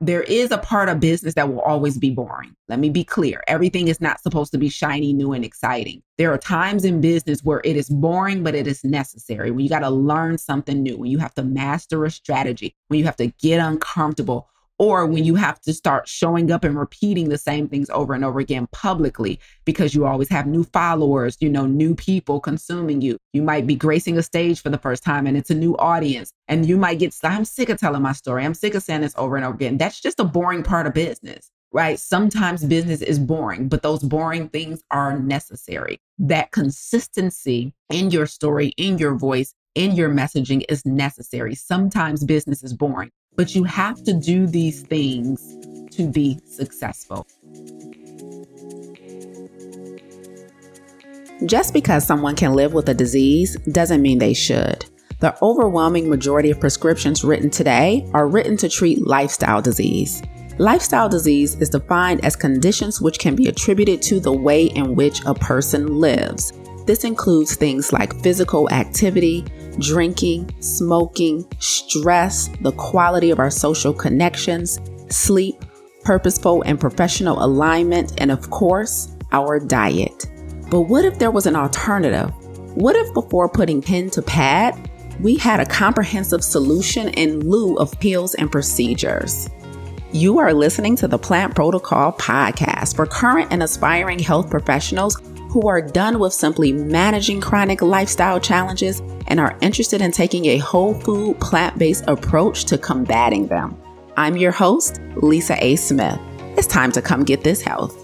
there is a part of business that will always be boring. Let me be clear. Everything is not supposed to be shiny, new, and exciting. There are times in business where it is boring, but it is necessary. When you got to learn something new, when you have to master a strategy, when you have to get uncomfortable, or when you have to start showing up and repeating the same things over and over again publicly because you always have new followers, you know, new people consuming you. You might be gracing a stage for the first time and it's a new audience. And you might get, I'm sick of telling my story. I'm sick of saying this over and over again. That's just a boring part of business, right? Sometimes business is boring, but those boring things are necessary. That consistency in your story, in your voice, in your messaging is necessary. Sometimes business is boring, but you have to do these things to be successful. Just because someone can live with a disease doesn't mean they should. The overwhelming majority of prescriptions written today are written to treat lifestyle disease. Lifestyle disease is defined as conditions which can be attributed to the way in which a person lives. This includes things like physical activity, drinking, smoking, stress, the quality of our social connections, sleep, purposeful and professional alignment, and of course, our diet. But what if there was an alternative? What if before putting pen to pad, we had a comprehensive solution in lieu of pills and procedures? You are listening to the Plant Protocol podcast for current and aspiring health professionals who are done with simply managing chronic lifestyle challenges and are interested in taking a whole food, plant based approach to combating them. I'm your host, Lisa A. Smith. It's time to come get this health.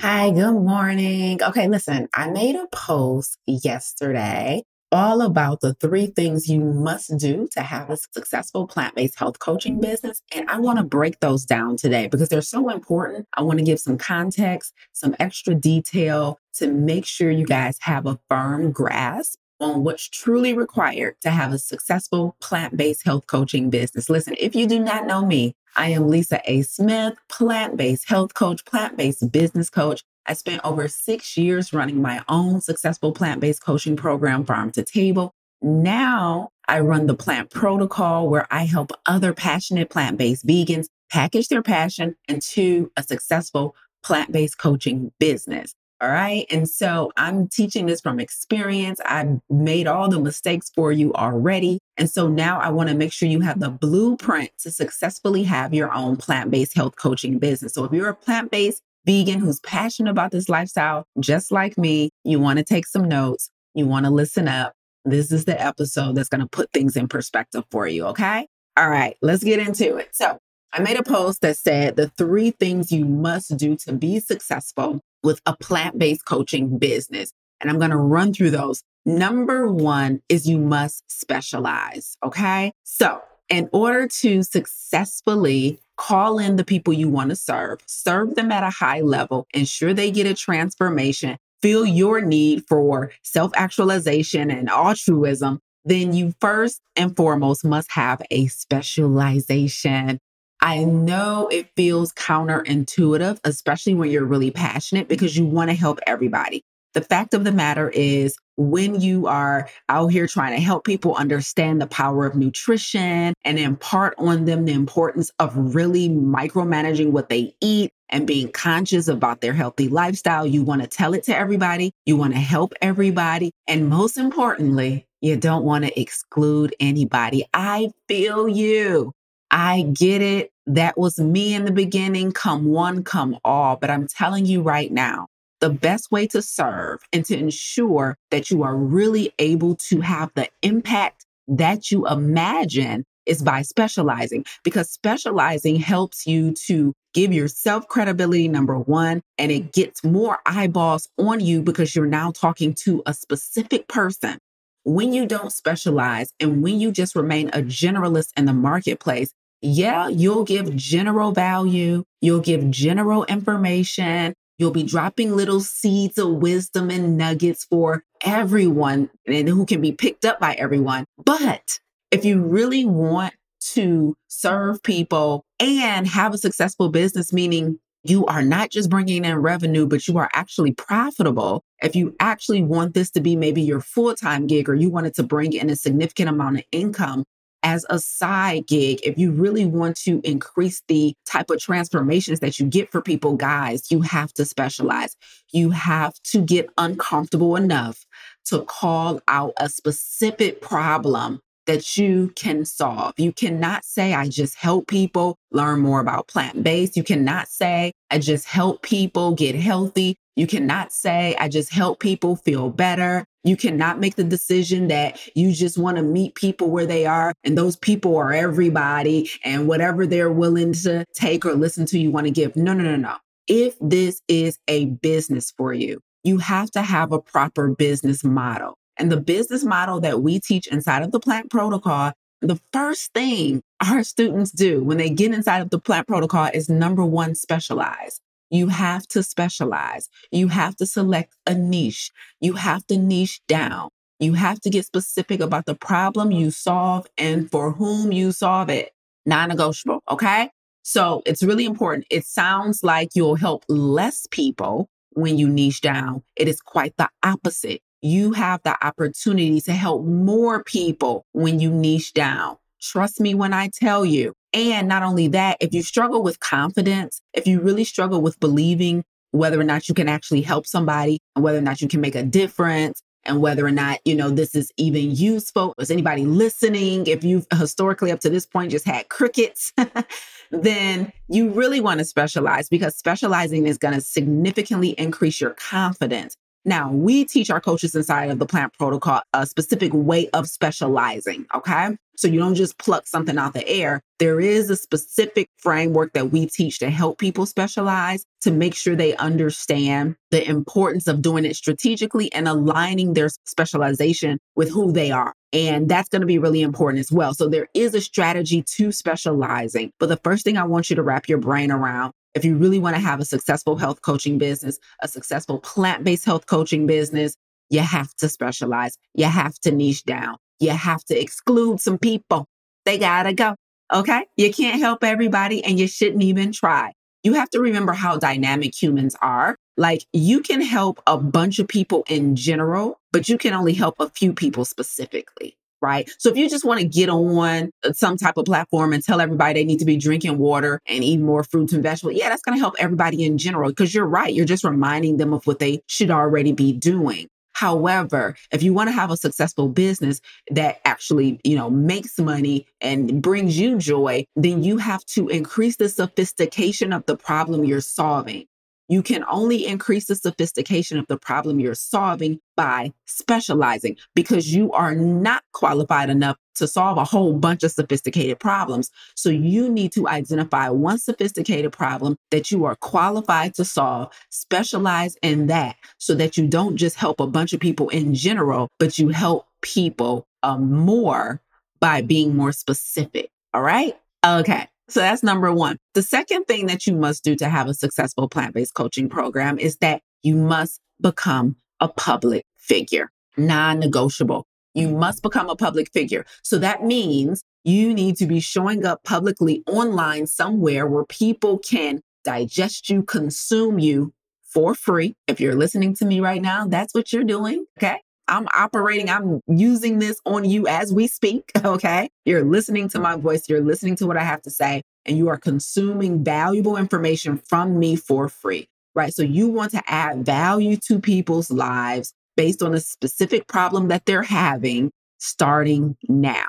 Hi, good morning. Okay, listen, I made a post yesterday all about the three things you must do to have a successful plant based health coaching business. And I want to break those down today because they're so important. I want to give some context, some extra detail to make sure you guys have a firm grasp on what's truly required to have a successful plant based health coaching business. Listen, if you do not know me, I am Lisa A. Smith, plant based health coach, plant based business coach. I spent over six years running my own successful plant based coaching program, Farm to Table. Now I run the Plant Protocol, where I help other passionate plant based vegans package their passion into a successful plant based coaching business. All right. And so I'm teaching this from experience. I've made all the mistakes for you already. And so now I want to make sure you have the blueprint to successfully have your own plant based health coaching business. So if you're a plant based vegan who's passionate about this lifestyle, just like me, you want to take some notes, you want to listen up. This is the episode that's going to put things in perspective for you. Okay. All right, let's get into it. So, I made a post that said the three things you must do to be successful with a plant based coaching business. And I'm going to run through those. Number one is you must specialize. Okay. So, in order to successfully call in the people you want to serve, serve them at a high level, ensure they get a transformation, feel your need for self actualization and altruism, then you first and foremost must have a specialization. I know it feels counterintuitive, especially when you're really passionate because you want to help everybody. The fact of the matter is, when you are out here trying to help people understand the power of nutrition and impart on them the importance of really micromanaging what they eat and being conscious about their healthy lifestyle, you want to tell it to everybody, you want to help everybody, and most importantly, you don't want to exclude anybody. I feel you. I get it. That was me in the beginning. Come one, come all. But I'm telling you right now, the best way to serve and to ensure that you are really able to have the impact that you imagine is by specializing because specializing helps you to give yourself credibility, number one, and it gets more eyeballs on you because you're now talking to a specific person. When you don't specialize and when you just remain a generalist in the marketplace, yeah, you'll give general value, you'll give general information, You'll be dropping little seeds of wisdom and nuggets for everyone and who can be picked up by everyone. But if you really want to serve people and have a successful business, meaning you are not just bringing in revenue, but you are actually profitable. If you actually want this to be maybe your full time gig or you wanted to bring in a significant amount of income, as a side gig, if you really want to increase the type of transformations that you get for people, guys, you have to specialize. You have to get uncomfortable enough to call out a specific problem that you can solve. You cannot say, I just help people learn more about plant based. You cannot say, I just help people get healthy. You cannot say, I just help people feel better. You cannot make the decision that you just want to meet people where they are and those people are everybody and whatever they're willing to take or listen to, you want to give. No, no, no, no. If this is a business for you, you have to have a proper business model. And the business model that we teach inside of the plant protocol, the first thing our students do when they get inside of the plant protocol is number one, specialize. You have to specialize. You have to select a niche. You have to niche down. You have to get specific about the problem you solve and for whom you solve it. Non negotiable. Okay. So it's really important. It sounds like you'll help less people when you niche down. It is quite the opposite. You have the opportunity to help more people when you niche down. Trust me when I tell you and not only that, if you struggle with confidence, if you really struggle with believing whether or not you can actually help somebody whether or not you can make a difference and whether or not, you know, this is even useful. Is anybody listening? If you've historically up to this point just had crickets, then you really want to specialize because specializing is going to significantly increase your confidence. Now, we teach our coaches inside of the plant protocol a specific way of specializing. Okay. So you don't just pluck something out the air. There is a specific framework that we teach to help people specialize to make sure they understand the importance of doing it strategically and aligning their specialization with who they are. And that's going to be really important as well. So there is a strategy to specializing. But the first thing I want you to wrap your brain around if you really want to have a successful health coaching business, a successful plant based health coaching business, you have to specialize. You have to niche down. You have to exclude some people. They got to go. Okay. You can't help everybody and you shouldn't even try. You have to remember how dynamic humans are. Like you can help a bunch of people in general, but you can only help a few people specifically right? So if you just want to get on uh, some type of platform and tell everybody they need to be drinking water and eat more fruits and vegetables, yeah, that's going to help everybody in general because you're right. You're just reminding them of what they should already be doing. However, if you want to have a successful business that actually, you know, makes money and brings you joy, then you have to increase the sophistication of the problem you're solving. You can only increase the sophistication of the problem you're solving by specializing because you are not qualified enough to solve a whole bunch of sophisticated problems. So you need to identify one sophisticated problem that you are qualified to solve, specialize in that so that you don't just help a bunch of people in general, but you help people um, more by being more specific. All right. Okay. So that's number one. The second thing that you must do to have a successful plant based coaching program is that you must become a public figure, non negotiable. You must become a public figure. So that means you need to be showing up publicly online somewhere where people can digest you, consume you for free. If you're listening to me right now, that's what you're doing. Okay. I'm operating, I'm using this on you as we speak. Okay. You're listening to my voice, you're listening to what I have to say, and you are consuming valuable information from me for free. Right. So you want to add value to people's lives based on a specific problem that they're having starting now.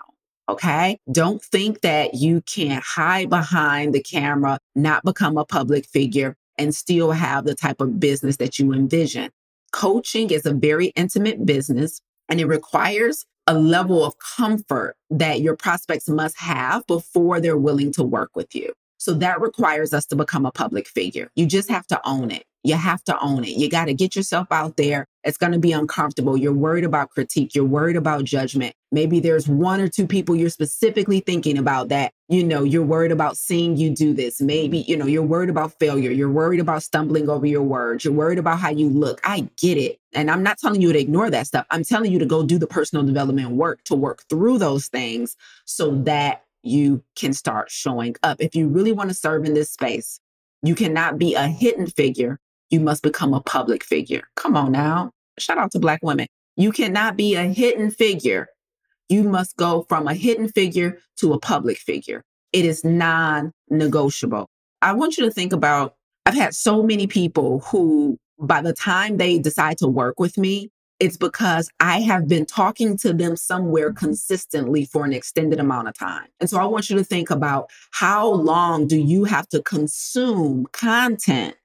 Okay. Don't think that you can hide behind the camera, not become a public figure, and still have the type of business that you envision. Coaching is a very intimate business and it requires a level of comfort that your prospects must have before they're willing to work with you. So that requires us to become a public figure. You just have to own it. You have to own it. You got to get yourself out there. It's going to be uncomfortable. You're worried about critique. You're worried about judgment. Maybe there's one or two people you're specifically thinking about that, you know, you're worried about seeing you do this. Maybe, you know, you're worried about failure. You're worried about stumbling over your words. You're worried about how you look. I get it. And I'm not telling you to ignore that stuff. I'm telling you to go do the personal development work to work through those things so that you can start showing up. If you really want to serve in this space, you cannot be a hidden figure you must become a public figure. Come on now. Shout out to Black women. You cannot be a hidden figure. You must go from a hidden figure to a public figure. It is non negotiable. I want you to think about I've had so many people who, by the time they decide to work with me, it's because I have been talking to them somewhere consistently for an extended amount of time. And so I want you to think about how long do you have to consume content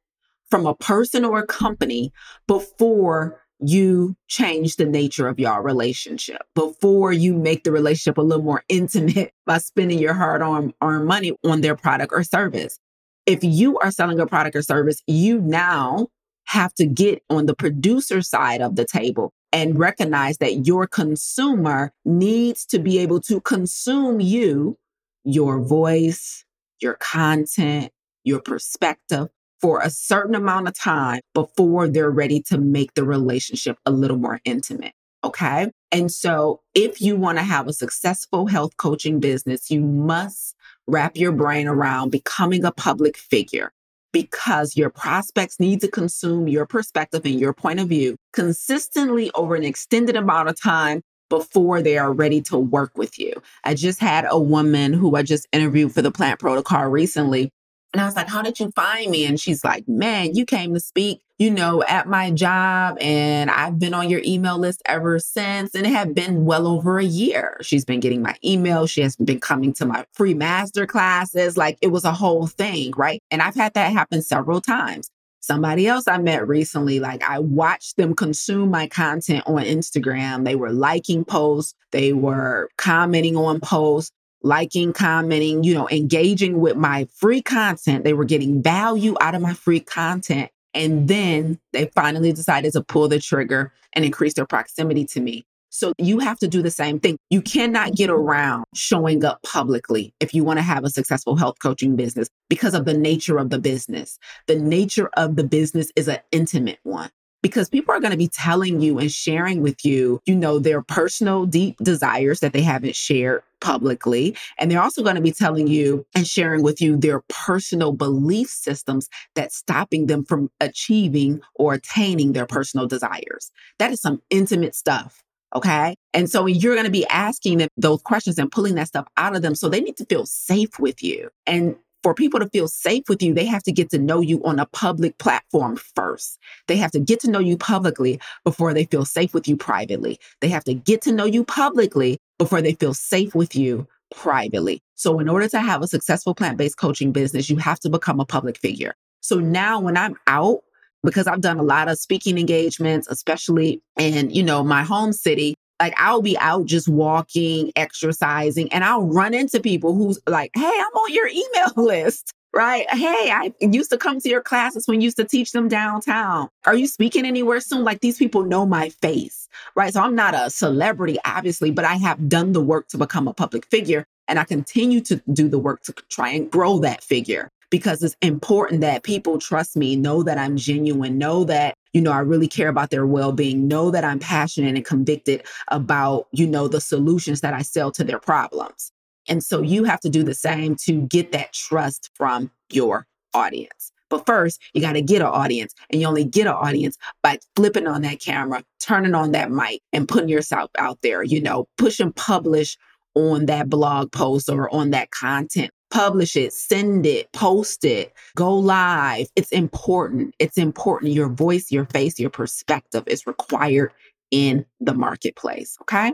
from a person or a company before you change the nature of your relationship, before you make the relationship a little more intimate by spending your hard earned money on their product or service. If you are selling a product or service, you now have to get on the producer side of the table and recognize that your consumer needs to be able to consume you, your voice, your content, your perspective for a certain amount of time before they're ready to make the relationship a little more intimate. Okay. And so if you want to have a successful health coaching business, you must wrap your brain around becoming a public figure because your prospects need to consume your perspective and your point of view consistently over an extended amount of time before they are ready to work with you. I just had a woman who I just interviewed for the plant protocol recently and I was like, How did you find me? And she's like, Man, you came to speak, you know, at my job. And I've been on your email list ever since. And it had been well over a year. She's been getting my email. She has been coming to my free master classes. Like it was a whole thing. Right. And I've had that happen several times. Somebody else I met recently, like I watched them consume my content on Instagram. They were liking posts, they were commenting on posts liking, commenting, you know, engaging with my free content. They were getting value out of my free content. And then they finally decided to pull the trigger and increase their proximity to me. So you have to do the same thing. You cannot get mm-hmm. around showing up publicly if you want to have a successful health coaching business because of the nature of the business. The nature of the business is an intimate one because people are going to be telling you and sharing with you, you know, their personal deep desires that they haven't shared publicly. And they're also going to be telling you and sharing with you their personal belief systems that's stopping them from achieving or attaining their personal desires. That is some intimate stuff. Okay. And so you're going to be asking them those questions and pulling that stuff out of them. So they need to feel safe with you. And for people to feel safe with you, they have to get to know you on a public platform first. They have to get to know you publicly before they feel safe with you privately. They have to get to know you publicly before they feel safe with you privately. So, in order to have a successful plant based coaching business, you have to become a public figure. So now when I'm out, because I've done a lot of speaking engagements, especially in, you know, my home city, like I'll be out just walking, exercising, and I'll run into people who's like, Hey, I'm on your email list. Right. Hey, I used to come to your classes when you used to teach them downtown. Are you speaking anywhere soon? Like these people know my face. Right. So I'm not a celebrity, obviously, but I have done the work to become a public figure and I continue to do the work to try and grow that figure because it's important that people trust me, know that I'm genuine, know that, you know, I really care about their well being, know that I'm passionate and convicted about, you know, the solutions that I sell to their problems. And so you have to do the same to get that trust from your audience. But first, you got to get an audience, and you only get an audience by flipping on that camera, turning on that mic, and putting yourself out there. You know, push and publish on that blog post or on that content publish it, send it, post it, go live. It's important. It's important. Your voice, your face, your perspective is required in the marketplace. Okay.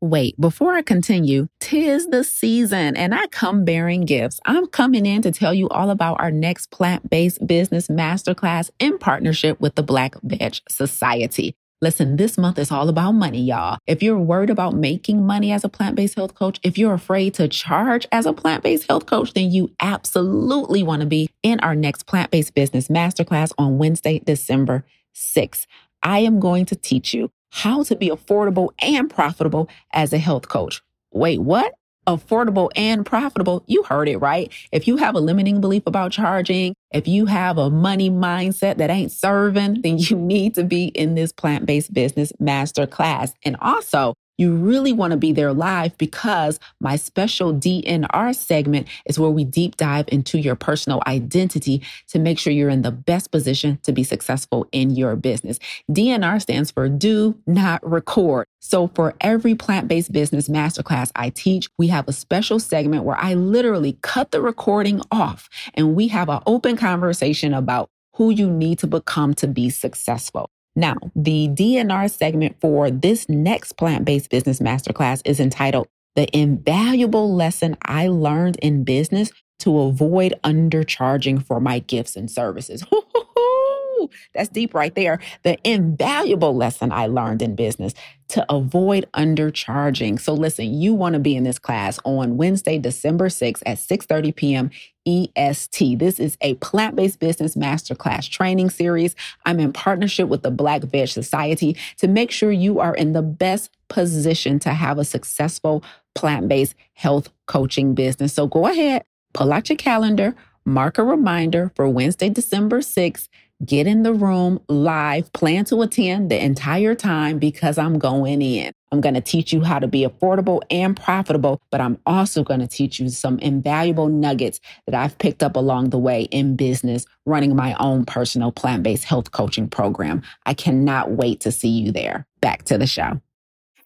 Wait, before I continue, tis the season and I come bearing gifts. I'm coming in to tell you all about our next plant based business masterclass in partnership with the Black Veg Society. Listen, this month is all about money, y'all. If you're worried about making money as a plant based health coach, if you're afraid to charge as a plant based health coach, then you absolutely want to be in our next plant based business masterclass on Wednesday, December 6th. I am going to teach you how to be affordable and profitable as a health coach. Wait, what? Affordable and profitable, you heard it right. If you have a limiting belief about charging, if you have a money mindset that ain't serving, then you need to be in this plant based business master class. And also, You really want to be there live because my special DNR segment is where we deep dive into your personal identity to make sure you're in the best position to be successful in your business. DNR stands for do not record. So for every plant-based business masterclass I teach, we have a special segment where I literally cut the recording off and we have an open conversation about who you need to become to be successful. Now, the DNR segment for this next plant based business masterclass is entitled The Invaluable Lesson I Learned in Business to Avoid Undercharging for My Gifts and Services. that's deep right there. The invaluable lesson I learned in business to avoid undercharging. So listen, you want to be in this class on Wednesday, December 6th at 6:30 p.m. EST. This is a plant-based business masterclass training series. I'm in partnership with the Black Veg Society to make sure you are in the best position to have a successful plant-based health coaching business. So go ahead, pull out your calendar, mark a reminder for Wednesday, December 6th get in the room live, plan to attend the entire time because I'm going in. I'm going to teach you how to be affordable and profitable, but I'm also going to teach you some invaluable nuggets that I've picked up along the way in business, running my own personal plant based health coaching program. I cannot wait to see you there. Back to the show.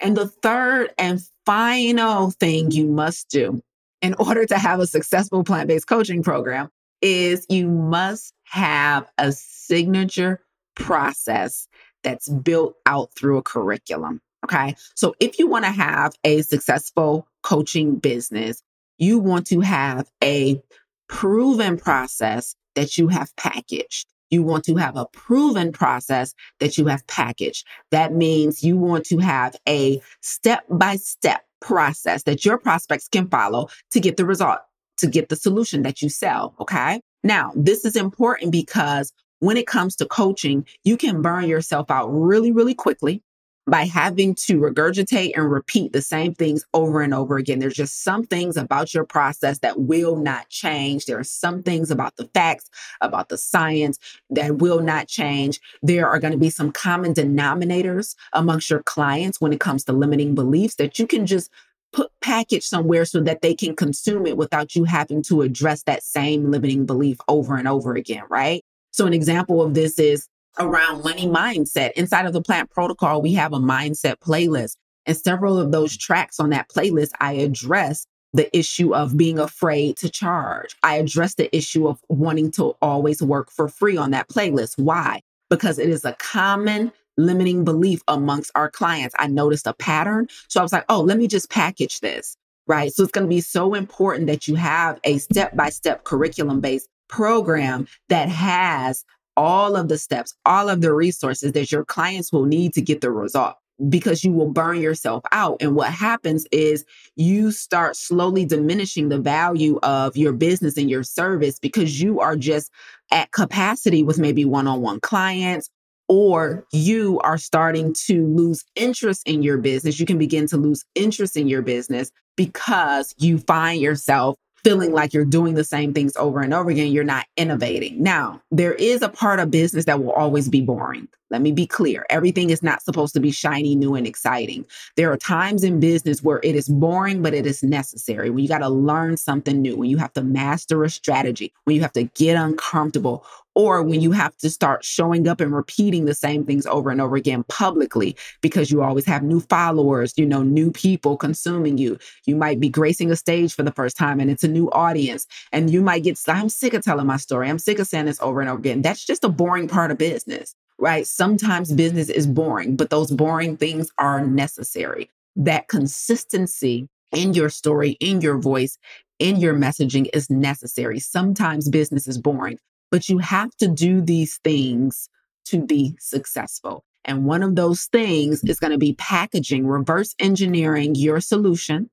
And the third and final thing you must do in order to have a successful plant based coaching program is you must have a signature process that's built out through a curriculum. Okay. So if you want to have a successful coaching business, you want to have a proven process that you have packaged. You want to have a proven process that you have packaged. That means you want to have a step by step process that your prospects can follow to get the result to get the solution that you sell. Okay. Now, this is important because when it comes to coaching, you can burn yourself out really, really quickly by having to regurgitate and repeat the same things over and over again. There's just some things about your process that will not change. There are some things about the facts, about the science that will not change. There are going to be some common denominators amongst your clients when it comes to limiting beliefs that you can just put package somewhere so that they can consume it without you having to address that same limiting belief over and over again, right? So an example of this is around money mindset. Inside of the plant protocol, we have a mindset playlist. And several of those tracks on that playlist, I address the issue of being afraid to charge. I address the issue of wanting to always work for free on that playlist. Why? Because it is a common limiting belief amongst our clients. I noticed a pattern. So I was like, oh, let me just package this. Right. So it's going to be so important that you have a step by step curriculum based program that has all of the steps, all of the resources that your clients will need to get the result because you will burn yourself out. And what happens is you start slowly diminishing the value of your business and your service because you are just at capacity with maybe one on one clients or you are starting to lose interest in your business, you can begin to lose interest in your business because you find yourself feeling like you're doing the same things over and over again. You're not innovating. Now, there is a part of business that will always be boring. Let me be clear. Everything is not supposed to be shiny, new, and exciting. There are times in business where it is boring, but it is necessary. When you got to learn something new, when you have to master a strategy, when you have to get uncomfortable, or when you have to start showing up and repeating the same things over and over again publicly because you always have new followers, you know, new people consuming you. You might be gracing a stage for the first time and it's a new audience. And you might get, I'm sick of telling my story. I'm sick of saying this over and over again. That's just a boring part of business, right? Sometimes business is boring, but those boring things are necessary. That consistency in your story, in your voice, in your messaging is necessary. Sometimes business is boring, but you have to do these things to be successful. And one of those things is going to be packaging, reverse engineering your solution,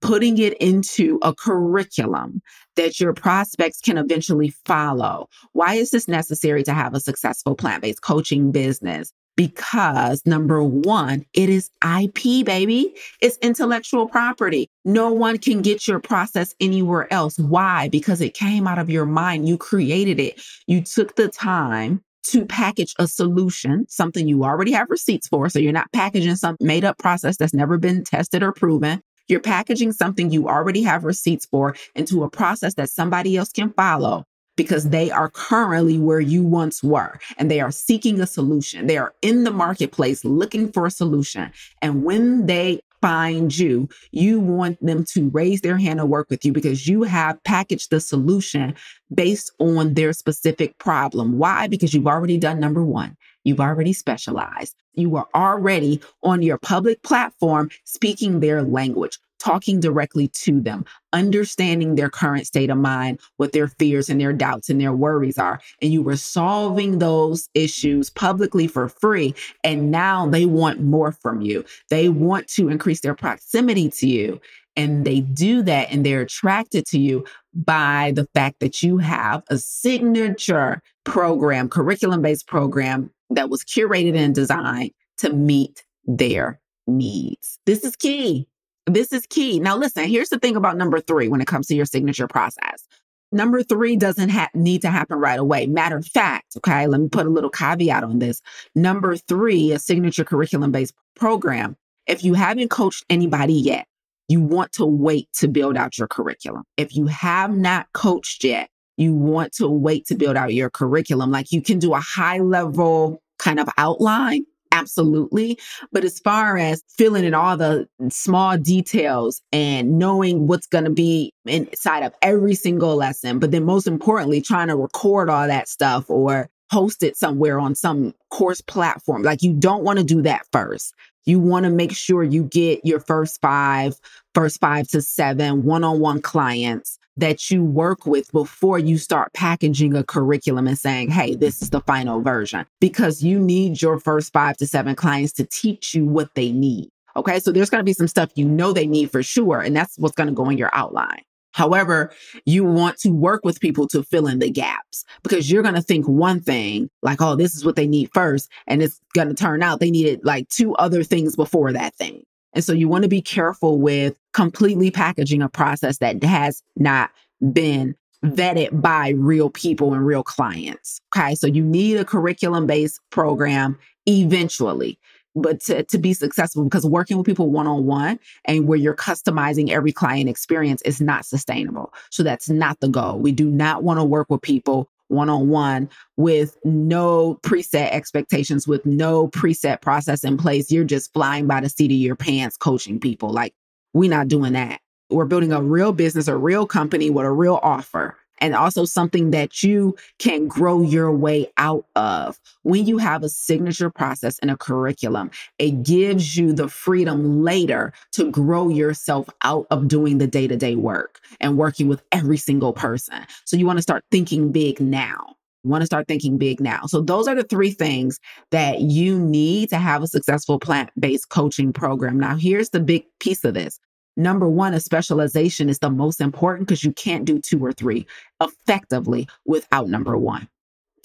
putting it into a curriculum that your prospects can eventually follow. Why is this necessary to have a successful plant based coaching business? Because number one, it is IP, baby. It's intellectual property. No one can get your process anywhere else. Why? Because it came out of your mind. You created it. You took the time to package a solution, something you already have receipts for. So you're not packaging some made up process that's never been tested or proven. You're packaging something you already have receipts for into a process that somebody else can follow because they are currently where you once were and they are seeking a solution. They are in the marketplace looking for a solution. And when they find you, you want them to raise their hand and work with you because you have packaged the solution based on their specific problem. Why? Because you've already done number one. You've already specialized. You are already on your public platform speaking their language talking directly to them, understanding their current state of mind, what their fears and their doubts and their worries are. And you were solving those issues publicly for free. And now they want more from you. They want to increase their proximity to you. And they do that and they're attracted to you by the fact that you have a signature program, curriculum based program that was curated and designed to meet their needs. This is key. This is key. Now, listen, here's the thing about number three when it comes to your signature process. Number three doesn't ha- need to happen right away. Matter of fact, okay, let me put a little caveat on this. Number three, a signature curriculum based program. If you haven't coached anybody yet, you want to wait to build out your curriculum. If you have not coached yet, you want to wait to build out your curriculum. Like you can do a high level kind of outline absolutely. But as far as filling in all the small details and knowing what's going to be inside of every single lesson, but then most importantly, trying to record all that stuff or post it somewhere on some course platform, like you don't want to do that first. You want to make sure you get your first five, first five to seven one on one clients that you work with before you start packaging a curriculum and saying, hey, this is the final version, because you need your first five to seven clients to teach you what they need. Okay. So there's going to be some stuff you know they need for sure. And that's what's going to go in your outline. However, you want to work with people to fill in the gaps because you're going to think one thing like, oh, this is what they need first. And it's going to turn out they needed like two other things before that thing. And so you want to be careful with completely packaging a process that has not been vetted by real people and real clients. Okay. So you need a curriculum based program eventually, but to, to be successful, because working with people one on one and where you're customizing every client experience is not sustainable. So that's not the goal. We do not want to work with people one on one with no preset expectations, with no preset process in place. You're just flying by the seat of your pants coaching people. Like, we're not doing that. We're building a real business, a real company with a real offer and also something that you can grow your way out of. When you have a signature process and a curriculum, it gives you the freedom later to grow yourself out of doing the day to day work and working with every single person. So you want to start thinking big now. You want to start thinking big now. So, those are the three things that you need to have a successful plant based coaching program. Now, here's the big piece of this number one, a specialization is the most important because you can't do two or three effectively without number one.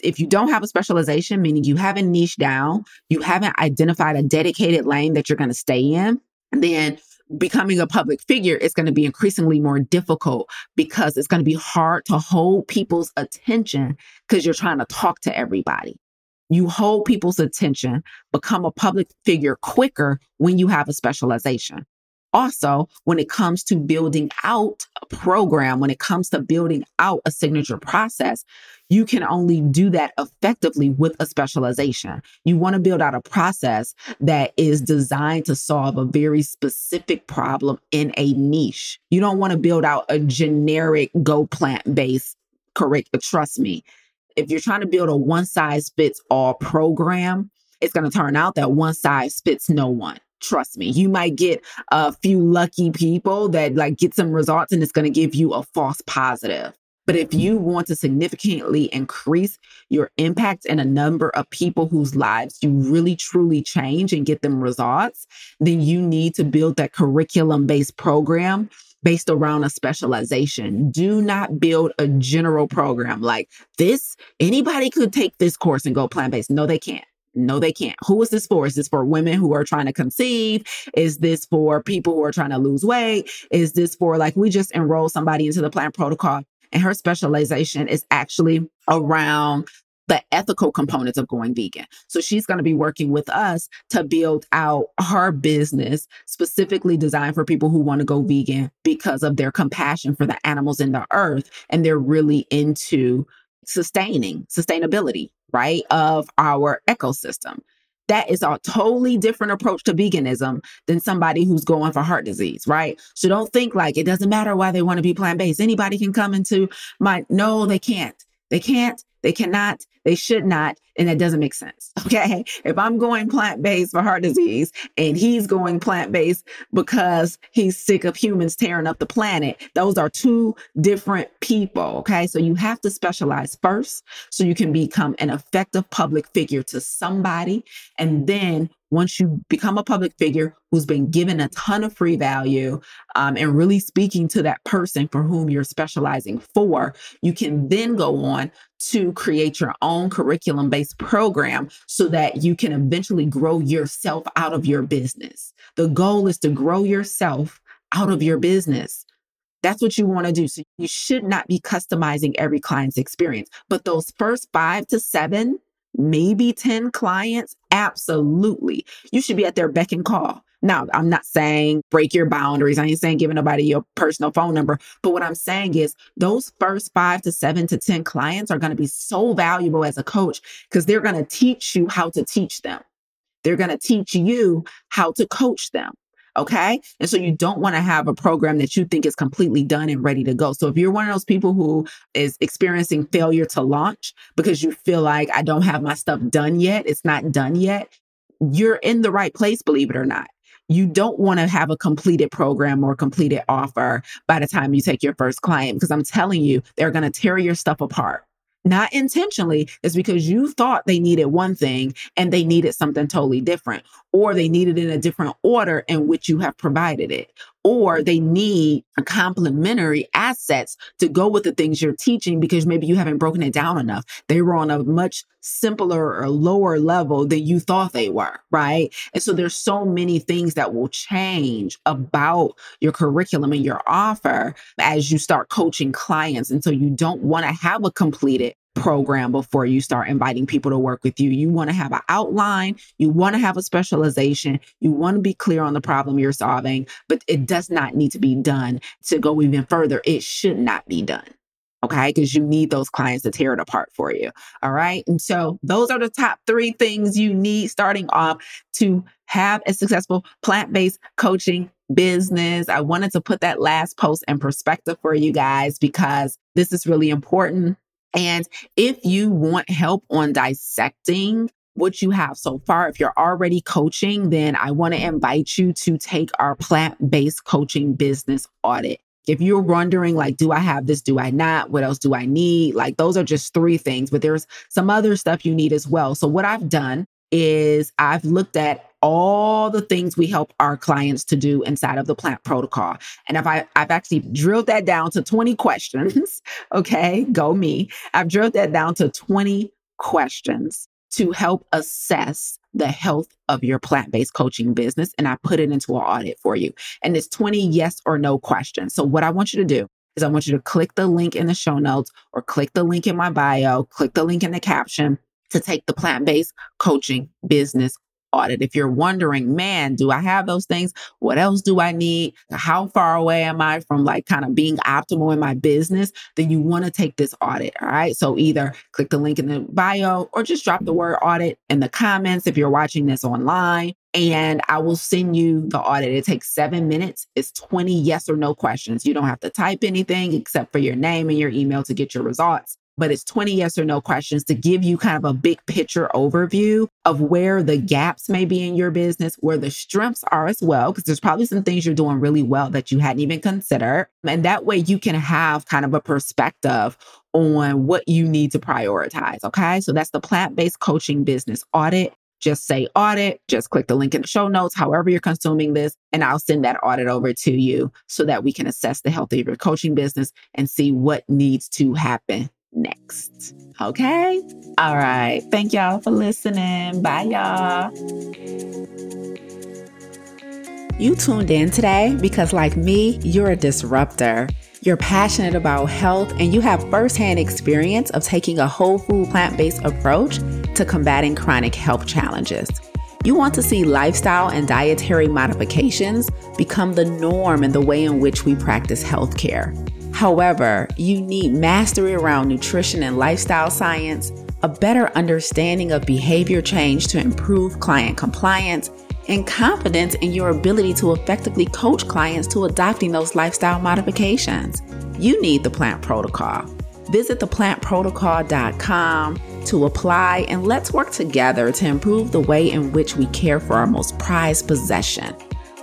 If you don't have a specialization, meaning you haven't niched down, you haven't identified a dedicated lane that you're going to stay in, then becoming a public figure is going to be increasingly more difficult because it's going to be hard to hold people's attention because you're trying to talk to everybody. You hold people's attention, become a public figure quicker when you have a specialization also when it comes to building out a program, when it comes to building out a signature process, you can only do that effectively with a specialization. You want to build out a process that is designed to solve a very specific problem in a niche. You don't want to build out a generic go plant based correct. Trust me, if you're trying to build a one size fits all program, it's going to turn out that one size fits no one trust me you might get a few lucky people that like get some results and it's going to give you a false positive but if you want to significantly increase your impact and a number of people whose lives you really truly change and get them results, then you need to build that curriculum based program based around a specialization. Do not build a general program like this. Anybody could take this course and go plant based. No, they can't. No, they can't. Who is this for? Is this for women who are trying to conceive? Is this for people who are trying to lose weight? Is this for like we just enroll somebody into the plant protocol and her specialization is actually around the ethical components of going vegan. So she's going to be working with us to build out her business specifically designed for people who want to go vegan because of their compassion for the animals in the earth and they're really into sustaining sustainability, right, of our ecosystem. That is a totally different approach to veganism than somebody who's going for heart disease, right? So don't think like it doesn't matter why they want to be plant based. Anybody can come into my, no, they can't. They can't they cannot, they should not, and that doesn't make sense. Okay. If I'm going plant based for heart disease and he's going plant based because he's sick of humans tearing up the planet, those are two different people. Okay. So you have to specialize first so you can become an effective public figure to somebody. And then once you become a public figure who's been given a ton of free value um, and really speaking to that person for whom you're specializing for, you can then go on to create your own curriculum based program so that you can eventually grow yourself out of your business. The goal is to grow yourself out of your business. That's what you want to do. So you should not be customizing every client's experience, but those first five to seven maybe 10 clients, absolutely. You should be at their beck and call. Now, I'm not saying break your boundaries. I ain't saying giving nobody your personal phone number. But what I'm saying is those first five to seven to 10 clients are going to be so valuable as a coach because they're going to teach you how to teach them. They're going to teach you how to coach them. Okay. And so you don't want to have a program that you think is completely done and ready to go. So if you're one of those people who is experiencing failure to launch because you feel like I don't have my stuff done yet, it's not done yet, you're in the right place, believe it or not. You don't want to have a completed program or completed offer by the time you take your first client because I'm telling you, they're going to tear your stuff apart. Not intentionally, it's because you thought they needed one thing and they needed something totally different, or they need it in a different order in which you have provided it, or they need complementary assets to go with the things you're teaching because maybe you haven't broken it down enough. They were on a much simpler or lower level than you thought they were, right? And so there's so many things that will change about your curriculum and your offer as you start coaching clients. And so you don't want to have a completed program before you start inviting people to work with you. You want to have an outline, you want to have a specialization, you want to be clear on the problem you're solving, but it does not need to be done to go even further. It should not be done. Okay. Because you need those clients to tear it apart for you. All right. And so those are the top three things you need starting off to have a successful plant based coaching business. I wanted to put that last post in perspective for you guys because this is really important. And if you want help on dissecting what you have so far, if you're already coaching, then I want to invite you to take our plant based coaching business audit. If you're wondering, like, do I have this? Do I not? What else do I need? Like, those are just three things, but there's some other stuff you need as well. So, what I've done is I've looked at all the things we help our clients to do inside of the plant protocol. And if I, I've actually drilled that down to 20 questions, okay, go me. I've drilled that down to 20 questions to help assess the health of your plant based coaching business. And I put it into an audit for you. And it's 20 yes or no questions. So, what I want you to do is I want you to click the link in the show notes or click the link in my bio, click the link in the caption to take the plant based coaching business audit. If you're wondering, man, do I have those things? What else do I need? How far away am I from like kind of being optimal in my business? Then you want to take this audit. All right. So either click the link in the bio or just drop the word audit in the comments if you're watching this online. And I will send you the audit. It takes seven minutes. It's 20 yes or no questions. You don't have to type anything except for your name and your email to get your results but it's 20 yes or no questions to give you kind of a big picture overview of where the gaps may be in your business, where the strengths are as well, because there's probably some things you're doing really well that you hadn't even considered. And that way you can have kind of a perspective on what you need to prioritize. Okay. So that's the plant based coaching business audit just say audit, just click the link in the show notes, however you're consuming this, and I'll send that audit over to you so that we can assess the health of your coaching business and see what needs to happen next. Okay? All right. Thank y'all for listening. Bye, y'all. You tuned in today because, like me, you're a disruptor. you're passionate about health, and you have firsthand experience of taking a whole food plant based approach to combating chronic health challenges. You want to see lifestyle and dietary modifications become the norm in the way in which we practice healthcare. However, you need mastery around nutrition and lifestyle science, a better understanding of behavior change to improve client compliance, and confidence in your ability to effectively coach clients to adopting those lifestyle modifications. You need the plant protocol. Visit theplantprotocol.com to apply and let's work together to improve the way in which we care for our most prized possession,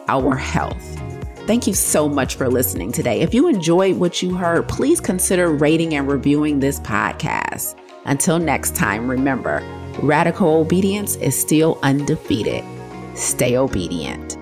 our health. Thank you so much for listening today. If you enjoyed what you heard, please consider rating and reviewing this podcast. Until next time, remember radical obedience is still undefeated. Stay obedient.